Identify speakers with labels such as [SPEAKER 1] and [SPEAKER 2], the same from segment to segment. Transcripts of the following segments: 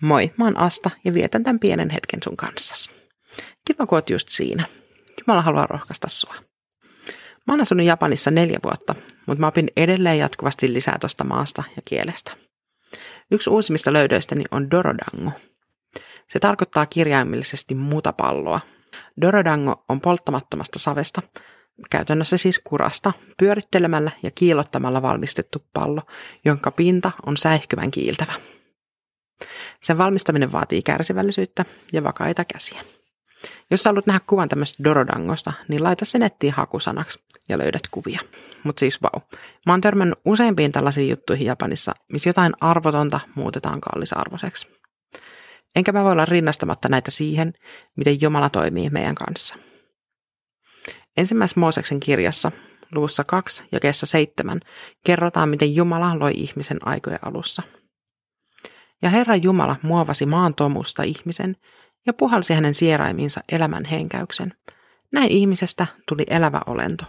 [SPEAKER 1] Moi, mä oon Asta ja vietän tämän pienen hetken sun kanssas. Kiva, kun oot just siinä. Jumala haluaa rohkaista sua. Mä oon asunut Japanissa neljä vuotta, mutta mä opin edelleen jatkuvasti lisää tuosta maasta ja kielestä. Yksi uusimmista löydöistäni on Dorodango. Se tarkoittaa kirjaimellisesti mutapalloa. Dorodango on polttamattomasta savesta, käytännössä siis kurasta, pyörittelemällä ja kiilottamalla valmistettu pallo, jonka pinta on säihkyvän kiiltävä. Sen valmistaminen vaatii kärsivällisyyttä ja vakaita käsiä. Jos haluat nähdä kuvan tämmöistä dorodangosta, niin laita se nettiin hakusanaksi ja löydät kuvia. Mutta siis vau. Wow. Mä oon törmännyt useimpiin tällaisiin juttuihin Japanissa, missä jotain arvotonta muutetaan kallisarvoiseksi. Enkä mä voi olla rinnastamatta näitä siihen, miten Jumala toimii meidän kanssa. Ensimmäisessä Mooseksen kirjassa, luvussa 2 ja kessa 7, kerrotaan, miten Jumala loi ihmisen aikojen alussa – ja Herra Jumala muovasi maan tomusta ihmisen ja puhalsi hänen sieraimiinsa elämän henkäyksen. Näin ihmisestä tuli elävä olento.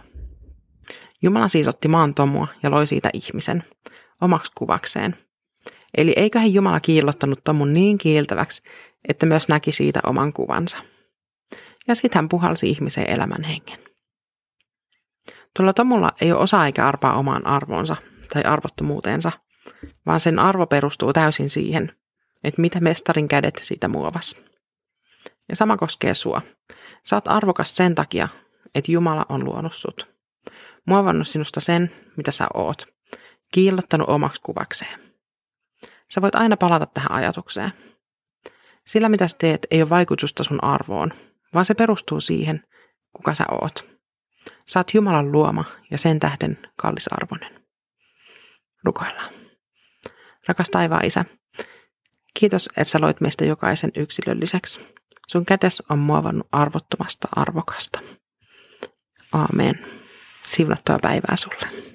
[SPEAKER 1] Jumala siis otti maan tomua ja loi siitä ihmisen, omaksi kuvakseen. Eli eiköhän Jumala kiillottanut tomun niin kiiltäväksi, että myös näki siitä oman kuvansa. Ja sitten hän puhalsi ihmiseen elämän hengen. Tuolla tomulla ei ole osa eikä arpaa omaan arvoonsa tai arvottomuuteensa, vaan sen arvo perustuu täysin siihen, että mitä mestarin kädet siitä muovas. Ja sama koskee sua. Oot arvokas sen takia, että Jumala on luonut sut. Muovannut sinusta sen, mitä sä oot. Kiillottanut omaksi kuvakseen. Sä voit aina palata tähän ajatukseen. Sillä mitä sä teet ei ole vaikutusta sun arvoon, vaan se perustuu siihen, kuka sä oot. Oot Jumalan luoma ja sen tähden kallisarvoinen. Rukoillaan. Rakas taivaan isä, kiitos, että sä loit meistä jokaisen yksilölliseksi. Sun kätes on muovannut arvottomasta arvokasta. Aamen. Siunattua päivää sulle.